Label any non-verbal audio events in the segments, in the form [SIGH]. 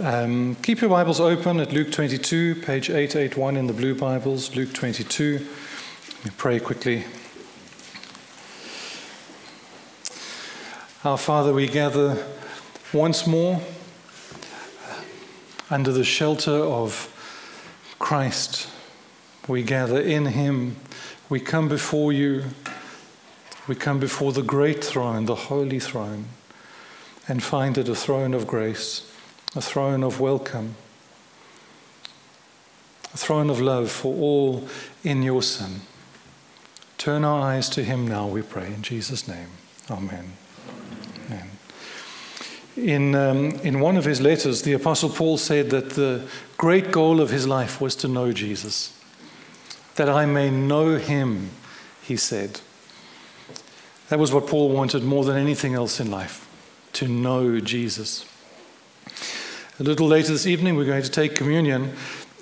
Um, keep your Bibles open at Luke 22, page 881 in the blue Bibles. Luke 22. Let me pray quickly. Our Father, we gather once more under the shelter of Christ. We gather in Him. We come before you. We come before the great throne, the holy throne, and find it a throne of grace a throne of welcome, a throne of love for all in your Son. Turn our eyes to Him now, we pray, in Jesus' name. Amen. Amen. In, um, in one of his letters, the Apostle Paul said that the great goal of his life was to know Jesus. That I may know him, he said. That was what Paul wanted more than anything else in life to know Jesus. A little later this evening, we're going to take communion.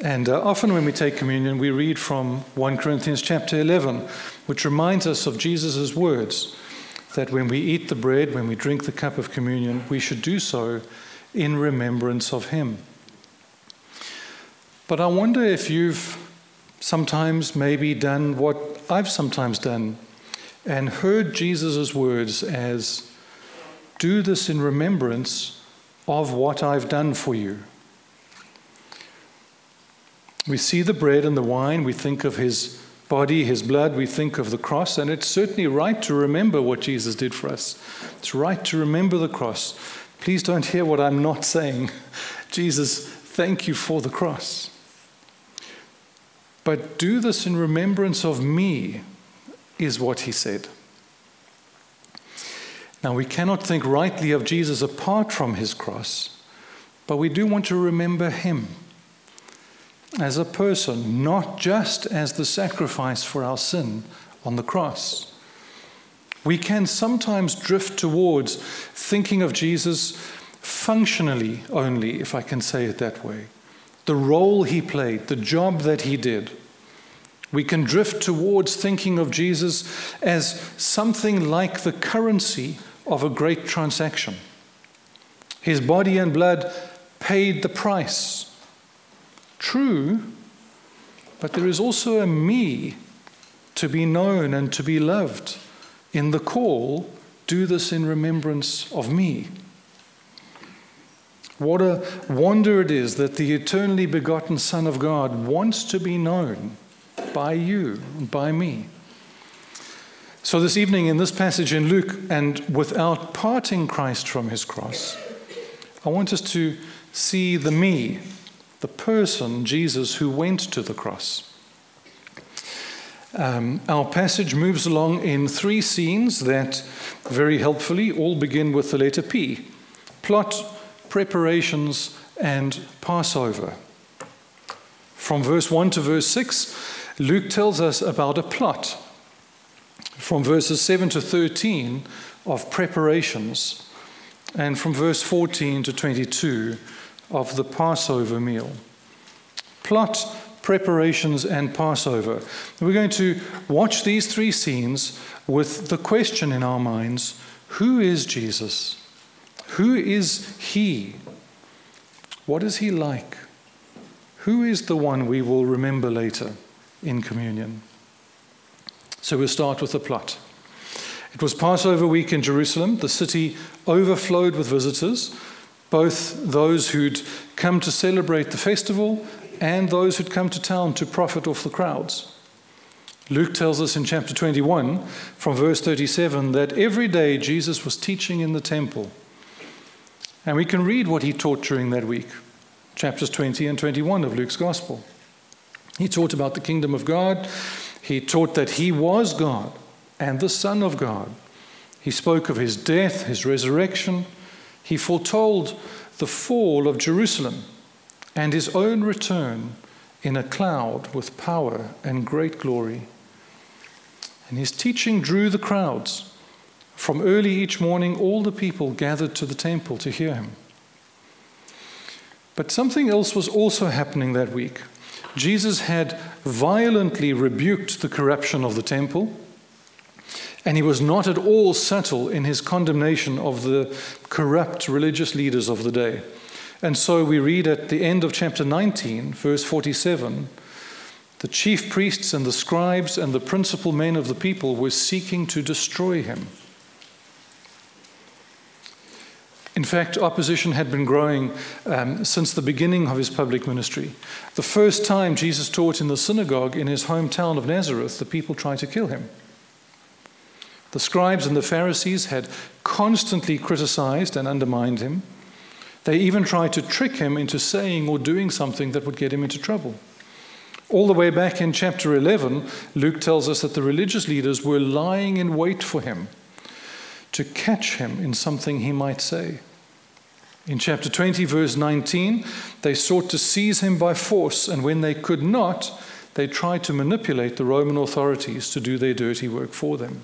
And uh, often when we take communion, we read from 1 Corinthians chapter 11, which reminds us of Jesus' words that when we eat the bread, when we drink the cup of communion, we should do so in remembrance of Him. But I wonder if you've sometimes maybe done what I've sometimes done and heard Jesus' words as, Do this in remembrance of what I've done for you. We see the bread and the wine, we think of his body, his blood, we think of the cross, and it's certainly right to remember what Jesus did for us. It's right to remember the cross. Please don't hear what I'm not saying. [LAUGHS] Jesus, thank you for the cross. But do this in remembrance of me, is what he said. Now, we cannot think rightly of Jesus apart from his cross, but we do want to remember him as a person, not just as the sacrifice for our sin on the cross. We can sometimes drift towards thinking of Jesus functionally only, if I can say it that way. The role he played, the job that he did. We can drift towards thinking of Jesus as something like the currency of a great transaction. His body and blood paid the price. True, but there is also a me to be known and to be loved. In the call, do this in remembrance of me. What a wonder it is that the eternally begotten Son of God wants to be known by you and by me. So, this evening in this passage in Luke, and without parting Christ from his cross, I want us to see the me, the person, Jesus, who went to the cross. Um, our passage moves along in three scenes that very helpfully all begin with the letter P plot, preparations, and Passover. From verse 1 to verse 6, Luke tells us about a plot from verses 7 to 13 of preparations, and from verse 14 to 22 of the Passover meal. Plot, preparations, and Passover. We're going to watch these three scenes with the question in our minds who is Jesus? Who is He? What is He like? Who is the one we will remember later in communion? So we'll start with the plot. It was Passover week in Jerusalem. The city overflowed with visitors, both those who'd come to celebrate the festival and those who'd come to town to profit off the crowds. Luke tells us in chapter 21, from verse 37, that every day Jesus was teaching in the temple. And we can read what he taught during that week, chapters 20 and 21 of Luke's Gospel. He taught about the kingdom of God. He taught that he was God and the Son of God. He spoke of his death, his resurrection. He foretold the fall of Jerusalem and his own return in a cloud with power and great glory. And his teaching drew the crowds. From early each morning, all the people gathered to the temple to hear him. But something else was also happening that week. Jesus had violently rebuked the corruption of the temple, and he was not at all subtle in his condemnation of the corrupt religious leaders of the day. And so we read at the end of chapter 19, verse 47 the chief priests and the scribes and the principal men of the people were seeking to destroy him. In fact, opposition had been growing um, since the beginning of his public ministry. The first time Jesus taught in the synagogue in his hometown of Nazareth, the people tried to kill him. The scribes and the Pharisees had constantly criticized and undermined him. They even tried to trick him into saying or doing something that would get him into trouble. All the way back in chapter 11, Luke tells us that the religious leaders were lying in wait for him to catch him in something he might say. In chapter 20, verse 19, they sought to seize him by force, and when they could not, they tried to manipulate the Roman authorities to do their dirty work for them.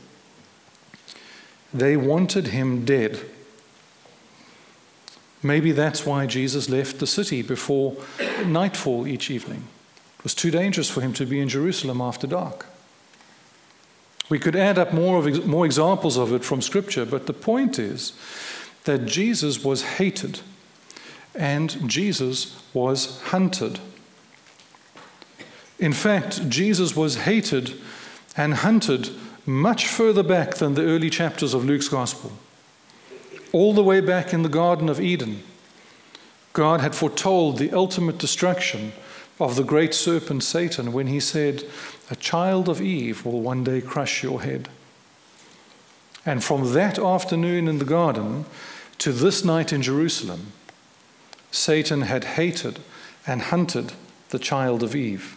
They wanted him dead. Maybe that's why Jesus left the city before nightfall each evening. It was too dangerous for him to be in Jerusalem after dark. We could add up more, of, more examples of it from Scripture, but the point is that Jesus was hated and Jesus was hunted. In fact, Jesus was hated and hunted much further back than the early chapters of Luke's Gospel. All the way back in the Garden of Eden, God had foretold the ultimate destruction of the great serpent Satan when he said, A child of Eve will one day crush your head. And from that afternoon in the garden to this night in Jerusalem, Satan had hated and hunted the child of Eve.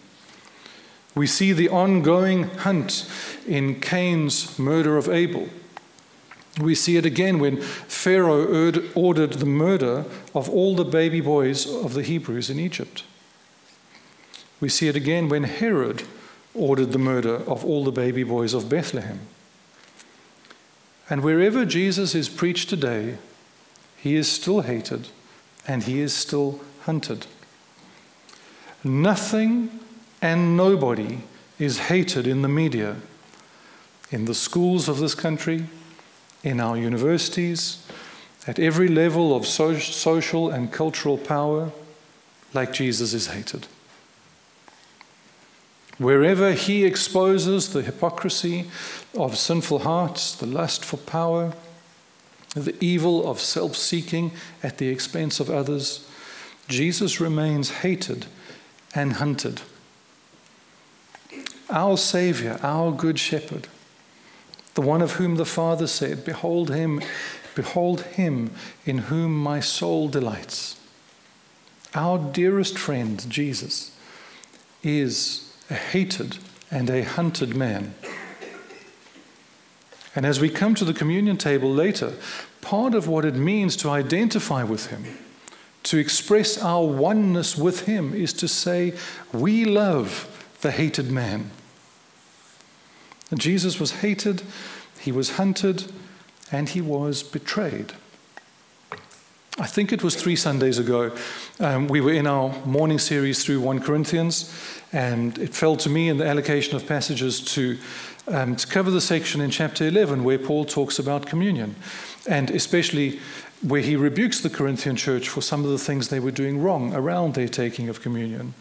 We see the ongoing hunt in Cain's murder of Abel. We see it again when Pharaoh ordered the murder of all the baby boys of the Hebrews in Egypt. We see it again when Herod ordered the murder of all the baby boys of Bethlehem. And wherever Jesus is preached today, he is still hated and he is still hunted. Nothing and nobody is hated in the media, in the schools of this country, in our universities, at every level of social and cultural power, like Jesus is hated. Wherever he exposes the hypocrisy of sinful hearts, the lust for power, the evil of self seeking at the expense of others, Jesus remains hated and hunted. Our Savior, our Good Shepherd, the one of whom the Father said, Behold him, behold him in whom my soul delights. Our dearest friend, Jesus, is a hated and a hunted man. And as we come to the communion table later, part of what it means to identify with him, to express our oneness with him, is to say, We love the hated man. And Jesus was hated, he was hunted, and he was betrayed. I think it was three Sundays ago. Um, we were in our morning series through 1 Corinthians, and it fell to me in the allocation of passages to, um, to cover the section in chapter 11 where Paul talks about communion, and especially where he rebukes the Corinthian church for some of the things they were doing wrong around their taking of communion.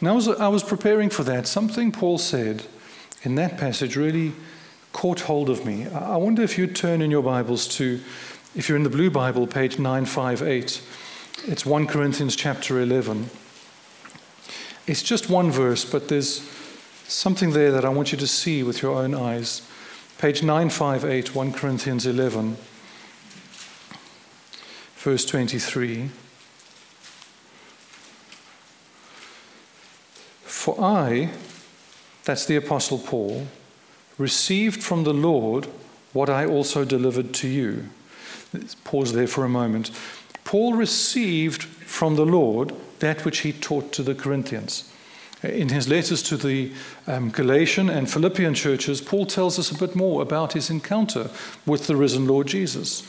And I was, I was preparing for that. Something Paul said in that passage really caught hold of me. I wonder if you'd turn in your Bibles to if you're in the Blue Bible, page 958, it's 1 Corinthians chapter 11. It's just one verse, but there's something there that I want you to see with your own eyes. Page 958, 1 Corinthians 11, verse 23. For I, that's the Apostle Paul, received from the Lord what I also delivered to you Let's pause there for a moment. Paul received from the Lord that which he taught to the Corinthians. In his letters to the um, Galatian and Philippian churches, Paul tells us a bit more about his encounter with the risen Lord Jesus.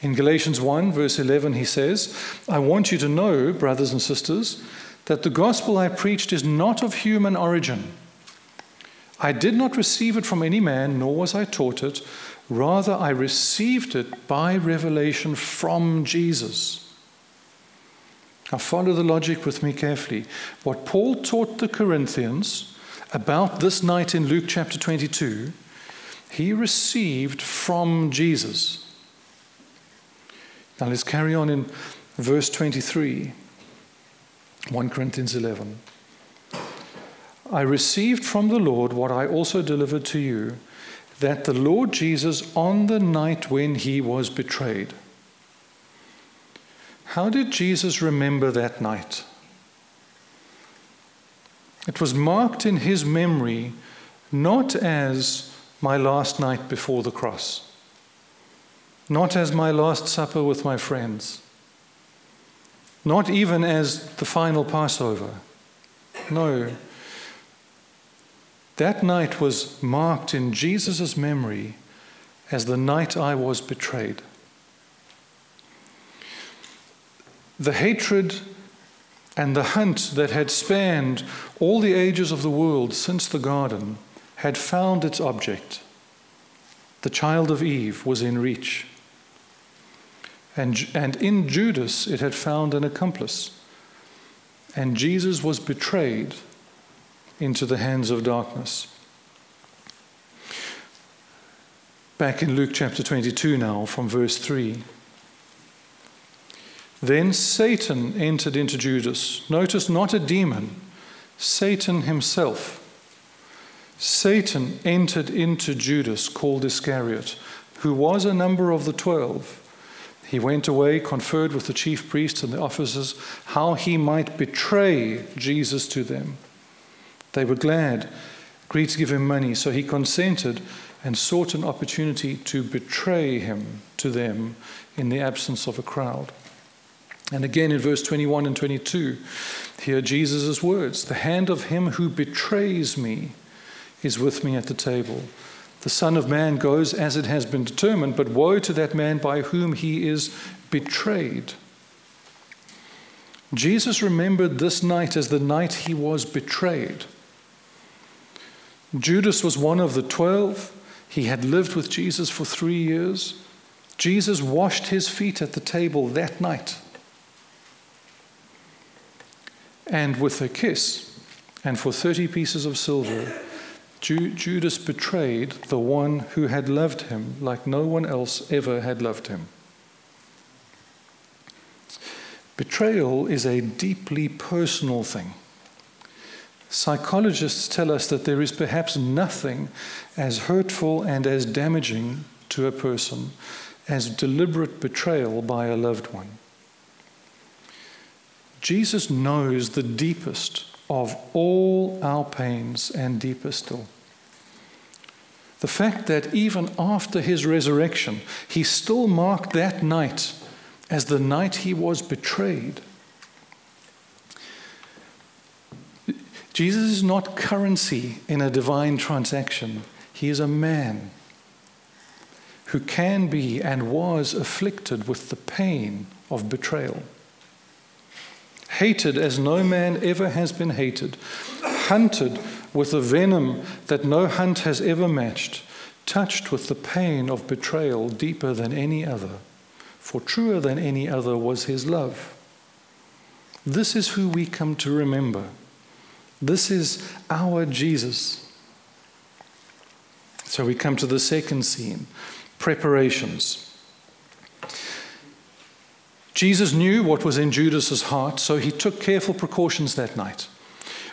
In Galatians 1, verse 11, he says, I want you to know, brothers and sisters, that the gospel I preached is not of human origin. I did not receive it from any man, nor was I taught it, Rather, I received it by revelation from Jesus. Now, follow the logic with me carefully. What Paul taught the Corinthians about this night in Luke chapter 22, he received from Jesus. Now, let's carry on in verse 23, 1 Corinthians 11. I received from the Lord what I also delivered to you that the Lord Jesus, on the night when he was betrayed, how did Jesus remember that night? It was marked in his memory not as my last night before the cross, not as my last supper with my friends, not even as the final Passover. No. That night was marked in Jesus' memory as the night I was betrayed. The hatred and the hunt that had spanned all the ages of the world since the garden had found its object. The child of Eve was in reach. And, and in Judas, it had found an accomplice. And Jesus was betrayed into the hands of darkness. Back in Luke chapter 22 now, from verse 3. Then Satan entered into Judas. Notice not a demon, Satan himself. Satan entered into Judas, called Iscariot, who was a number of the twelve. He went away, conferred with the chief priests and the officers how he might betray Jesus to them. They were glad, agreed to give him money, so he consented and sought an opportunity to betray him to them in the absence of a crowd. And again in verse 21 and 22, hear Jesus' words The hand of him who betrays me is with me at the table. The Son of Man goes as it has been determined, but woe to that man by whom he is betrayed. Jesus remembered this night as the night he was betrayed. Judas was one of the twelve. He had lived with Jesus for three years. Jesus washed his feet at the table that night. And with a kiss and for 30 pieces of silver, Ju- Judas betrayed the one who had loved him like no one else ever had loved him. Betrayal is a deeply personal thing. Psychologists tell us that there is perhaps nothing as hurtful and as damaging to a person as deliberate betrayal by a loved one. Jesus knows the deepest of all our pains and deeper still. The fact that even after his resurrection, he still marked that night as the night he was betrayed Jesus is not currency in a divine transaction, he is a man who can be and was afflicted with the pain of betrayal. Hated as no man ever has been hated, hunted with a venom that no hunt has ever matched, touched with the pain of betrayal deeper than any other, for truer than any other was his love. This is who we come to remember. This is our Jesus. So we come to the second scene preparations. Jesus knew what was in Judas's heart, so he took careful precautions that night.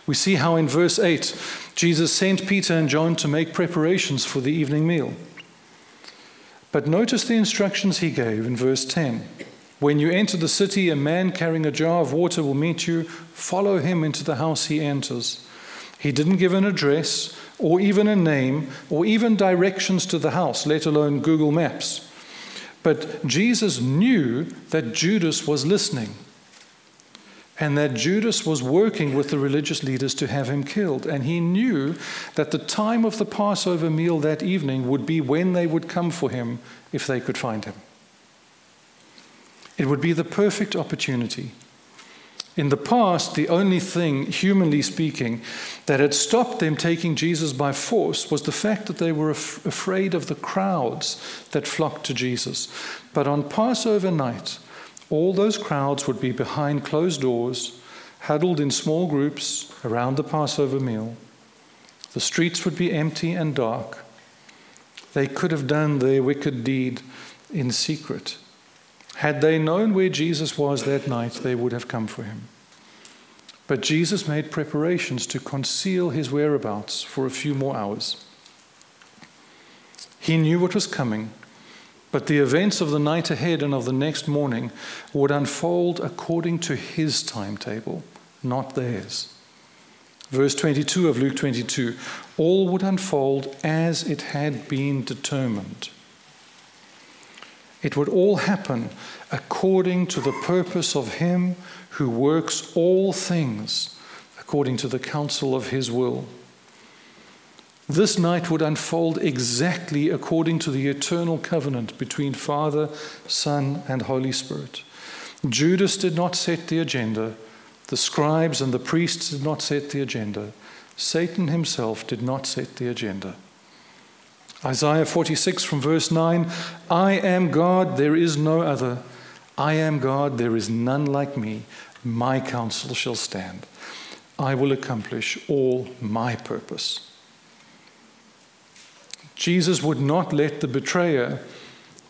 We see how in verse 8, Jesus sent Peter and John to make preparations for the evening meal. But notice the instructions he gave in verse 10. When you enter the city, a man carrying a jar of water will meet you. Follow him into the house he enters. He didn't give an address or even a name or even directions to the house, let alone Google Maps. But Jesus knew that Judas was listening and that Judas was working with the religious leaders to have him killed. And he knew that the time of the Passover meal that evening would be when they would come for him if they could find him. It would be the perfect opportunity. In the past, the only thing, humanly speaking, that had stopped them taking Jesus by force was the fact that they were af- afraid of the crowds that flocked to Jesus. But on Passover night, All those crowds would be behind closed doors, huddled in small groups around the Passover meal. The streets would be empty and dark. They could have done their wicked deed in secret. Had they known where Jesus was that night, they would have come for him. But Jesus made preparations to conceal his whereabouts for a few more hours. He knew what was coming, but the events of the night ahead and of the next morning would unfold according to his timetable, not theirs. Verse 22 of Luke 22 all would unfold as it had been determined. It would all happen according to the purpose of Him who works all things according to the counsel of His will. This night would unfold exactly according to the eternal covenant between Father, Son, and Holy Spirit. Judas did not set the agenda, the scribes and the priests did not set the agenda. Satan himself did not set the agenda. Isaiah 46 from verse 9 I am God, there is no other. I am God, there is none like me. My counsel shall stand. I will accomplish all my purpose. Jesus would not let the betrayer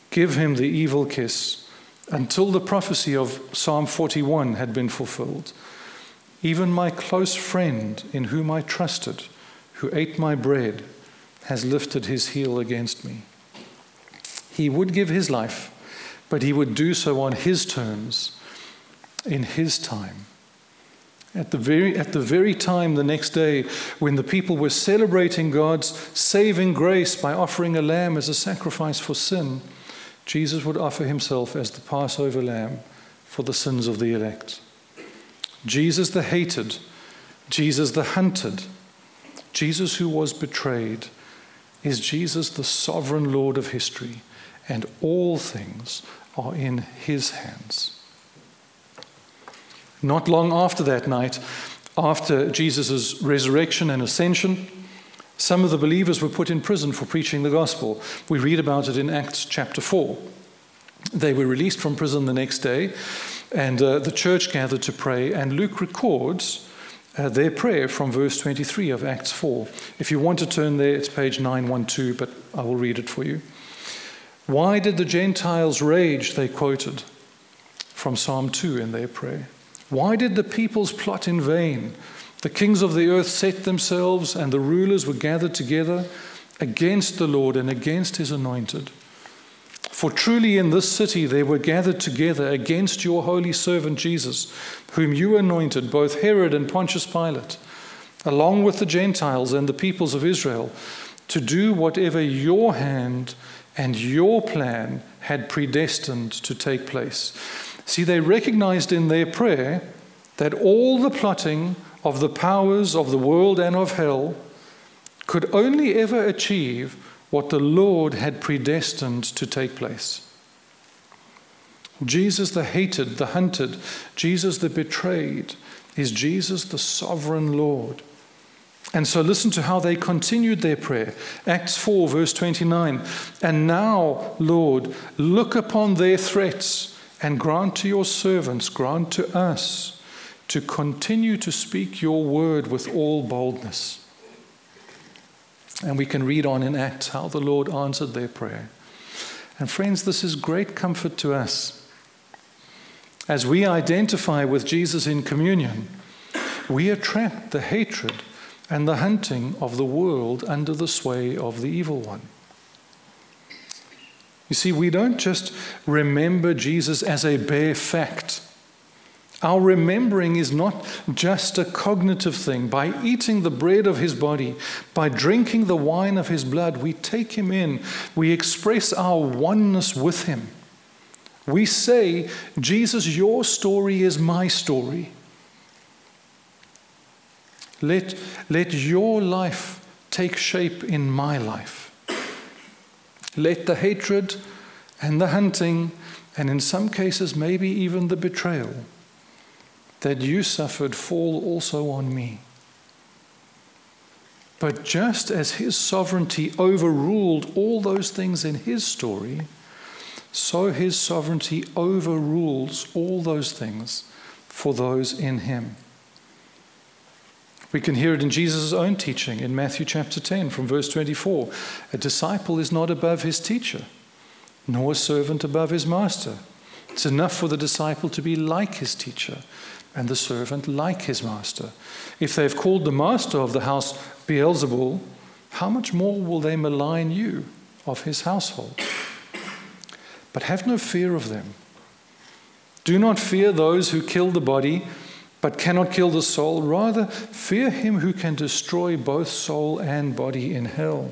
give him the evil kiss until the prophecy of Psalm 41 had been fulfilled. Even my close friend, in whom I trusted, who ate my bread, has lifted his heel against me. He would give his life, but he would do so on his terms, in his time. At the, very, at the very time the next day when the people were celebrating God's saving grace by offering a lamb as a sacrifice for sin, Jesus would offer himself as the Passover lamb for the sins of the elect. Jesus the hated, Jesus the hunted, Jesus who was betrayed, is Jesus the sovereign Lord of history, and all things are in his hands. Not long after that night, after Jesus' resurrection and ascension, some of the believers were put in prison for preaching the gospel. We read about it in Acts chapter 4. They were released from prison the next day, and uh, the church gathered to pray, and Luke records uh, their prayer from verse 23 of Acts 4. If you want to turn there, it's page 912, but I will read it for you. Why did the Gentiles rage? They quoted from Psalm 2 in their prayer. Why did the peoples plot in vain? The kings of the earth set themselves, and the rulers were gathered together against the Lord and against his anointed. For truly in this city they were gathered together against your holy servant Jesus, whom you anointed, both Herod and Pontius Pilate, along with the Gentiles and the peoples of Israel, to do whatever your hand and your plan had predestined to take place. See, they recognized in their prayer that all the plotting of the powers of the world and of hell could only ever achieve what the Lord had predestined to take place. Jesus the hated, the hunted, Jesus the betrayed, is Jesus the sovereign Lord. And so listen to how they continued their prayer. Acts 4, verse 29. And now, Lord, look upon their threats and grant to your servants, grant to us, to continue to speak your word with all boldness. And we can read on in Acts how the Lord answered their prayer. And friends, this is great comfort to us. As we identify with Jesus in communion, we attract the hatred and the hunting of the world under the sway of the evil one. You see, we don't just remember Jesus as a bare fact. Our remembering is not just a cognitive thing. By eating the bread of his body, by drinking the wine of his blood, we take him in. We express our oneness with him. We say, Jesus, your story is my story. Let, let your life take shape in my life. Let the hatred and the hunting, and in some cases, maybe even the betrayal, that you suffered fall also on me. But just as his sovereignty overruled all those things in his story, so his sovereignty overrules all those things for those in him. We can hear it in Jesus' own teaching in Matthew chapter 10 from verse 24. A disciple is not above his teacher, nor a servant above his master. It's enough for the disciple to be like his teacher and the servant like his master. If they have called the master of the house Beelzebul, how much more will they malign you of his household? But have no fear of them. Do not fear those who kill the body, but cannot kill the soul. Rather, fear him who can destroy both soul and body in hell.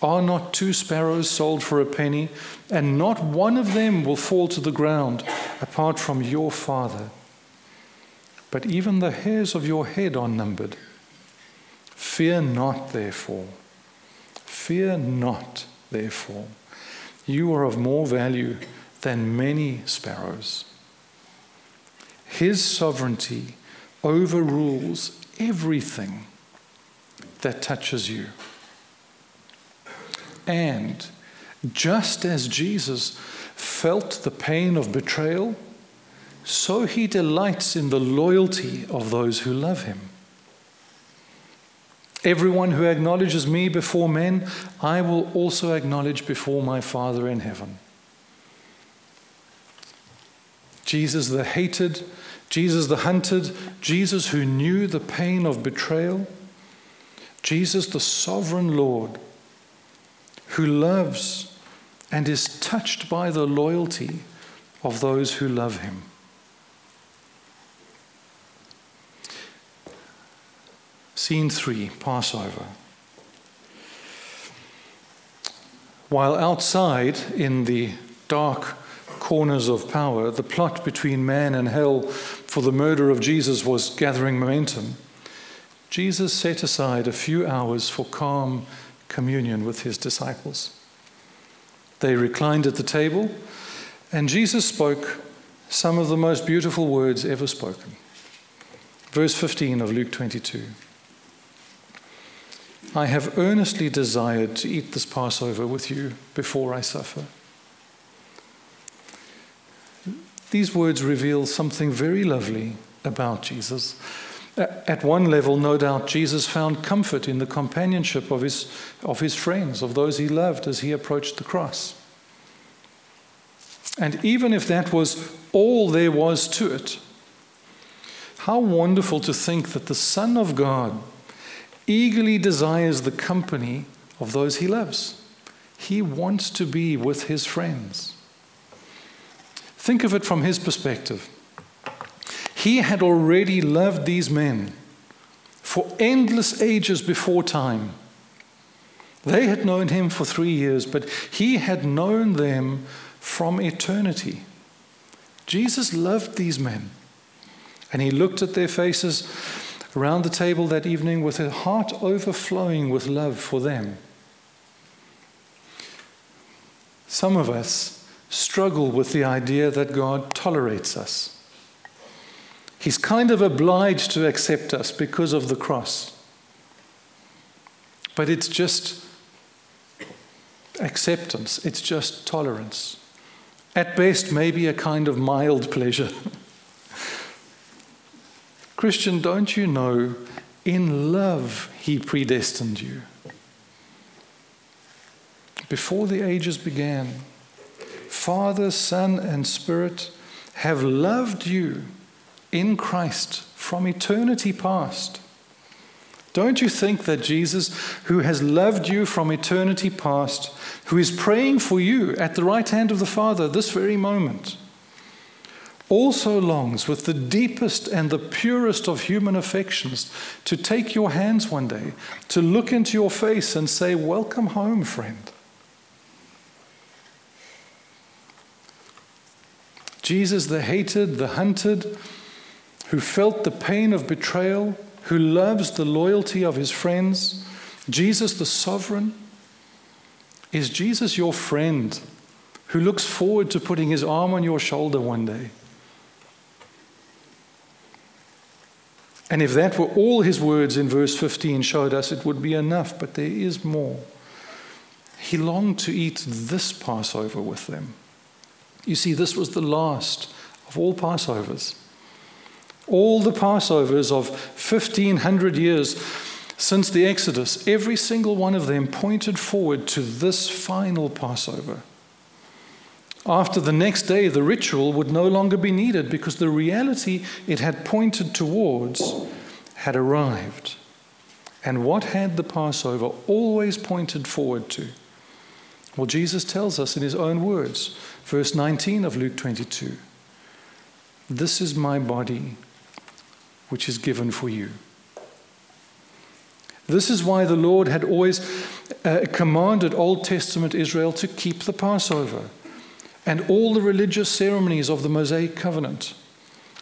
Are not two sparrows sold for a penny, and not one of them will fall to the ground apart from your Father? But even the hairs of your head are numbered. Fear not, therefore. Fear not, therefore. You are of more value than many sparrows. His sovereignty overrules everything that touches you. And just as Jesus felt the pain of betrayal, so he delights in the loyalty of those who love him. Everyone who acknowledges me before men, I will also acknowledge before my Father in heaven. Jesus the hated, Jesus the hunted, Jesus who knew the pain of betrayal, Jesus the sovereign Lord who loves and is touched by the loyalty of those who love him. Scene three Passover. While outside in the dark corners of power, the plot between man and hell for the murder of Jesus was gathering momentum. Jesus set aside a few hours for calm communion with his disciples. They reclined at the table, and Jesus spoke some of the most beautiful words ever spoken. Verse 15 of Luke 22. I have earnestly desired to eat this Passover with you before I suffer. These words reveal something very lovely about Jesus. At one level, no doubt, Jesus found comfort in the companionship of his, of his friends, of those he loved as he approached the cross. And even if that was all there was to it, how wonderful to think that the Son of God eagerly desires the company of those he loves. He wants to be with his friends. Think of it from his perspective. He had already loved these men for endless ages before time. They had known him for three years, but he had known them from eternity. Jesus loved these men, and he looked at their faces around the table that evening with a heart overflowing with love for them. Some of us struggle with the idea that God tolerates us. He's kind of obliged to accept us because of the cross. But it's just acceptance, it's just tolerance. At best, maybe a kind of mild pleasure. [LAUGHS] Christian, don't you know, in love, He predestined you. Before the ages began, Father, Son, and Spirit have loved you in Christ from eternity past. Don't you think that Jesus, who has loved you from eternity past, who is praying for you at the right hand of the Father this very moment, also longs with the deepest and the purest of human affections to take your hands one day, to look into your face and say, Welcome home, friend. Jesus, the hated, the hunted, who felt the pain of betrayal, who loves the loyalty of his friends, Jesus, the sovereign, is Jesus your friend who looks forward to putting his arm on your shoulder one day? And if that were all his words in verse 15 showed us, it would be enough, but there is more. He longed to eat this Passover with them You see, this was the last of all Passovers. All the Passovers of 1500 years since the Exodus, every single one of them pointed forward to this final Passover. After the next day, the ritual would no longer be needed because the reality it had pointed towards had arrived. And what had the Passover always pointed forward to? Well, Jesus tells us in his own words, verse 19 of Luke 22 This is my body, which is given for you. This is why the Lord had always uh, commanded Old Testament Israel to keep the Passover and all the religious ceremonies of the Mosaic covenant.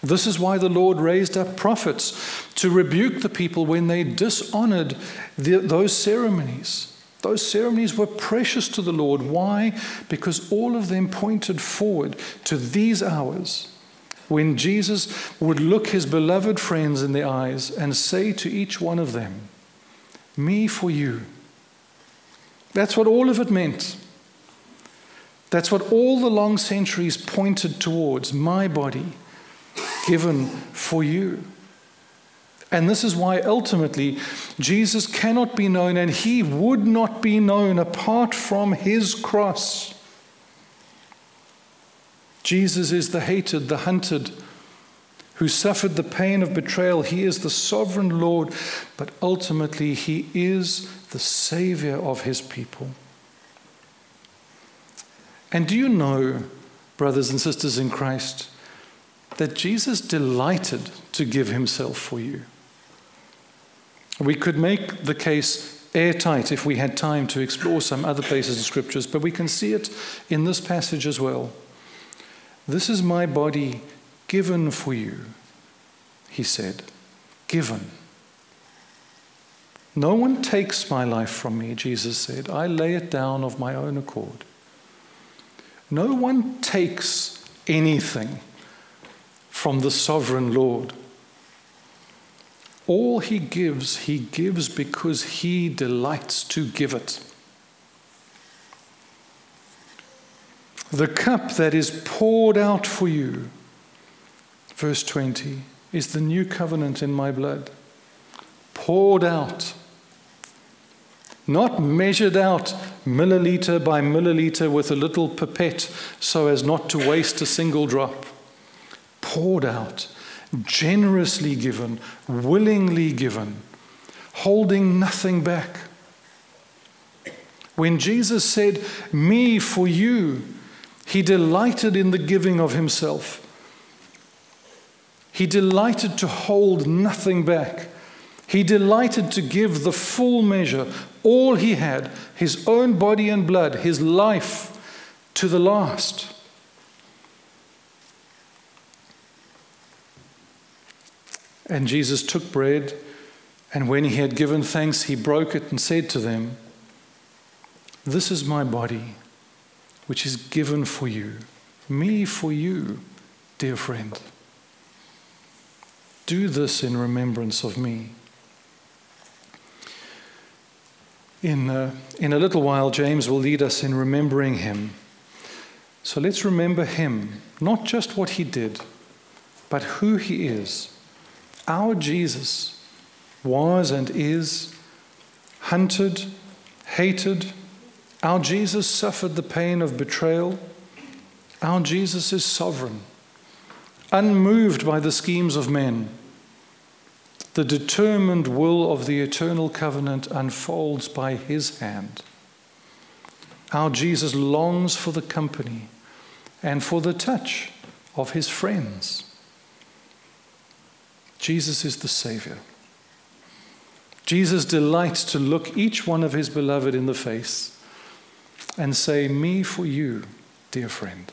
This is why the Lord raised up prophets to rebuke the people when they dishonored the, those ceremonies. Those ceremonies were precious to the Lord. Why? Because all of them pointed forward to these hours when Jesus would look his beloved friends in the eyes and say to each one of them, Me for you. That's what all of it meant. That's what all the long centuries pointed towards my body given for you. And this is why ultimately Jesus cannot be known and he would not be known apart from his cross. Jesus is the hated, the hunted, who suffered the pain of betrayal. He is the sovereign Lord, but ultimately he is the Savior of his people. And do you know, brothers and sisters in Christ, that Jesus delighted to give himself for you? We could make the case airtight if we had time to explore some other places in scriptures, but we can see it in this passage as well. This is my body given for you, he said. Given. No one takes my life from me, Jesus said. I lay it down of my own accord. No one takes anything from the sovereign Lord. All he gives, he gives because he delights to give it. The cup that is poured out for you, verse 20, is the new covenant in my blood. Poured out. Not measured out milliliter by milliliter with a little pipette so as not to waste a single drop. Poured out generously given, willingly given, holding nothing back. When Jesus said, Me for you, he delighted in the giving of himself. He delighted to hold nothing back. He delighted to give the full measure, all he had, his own body and blood, his life, to the last. And Jesus took bread, and when he had given thanks, he broke it and said to them, This is my body, which is given for you, me for you, dear friend. Do this in remembrance of me. In, uh, in a little while, James will lead us in remembering him. So let's remember him, not just what he did, but who he is our Jesus was and is hunted, hated. Our Jesus suffered the pain of betrayal. Our Jesus is sovereign, unmoved by the schemes of men. The determined will of the eternal covenant unfolds by his hand. Our Jesus longs for the company and for the touch of his friends. Jesus is the Savior. Jesus delights to look each one of his beloved in the face and say, Me for you, dear friend.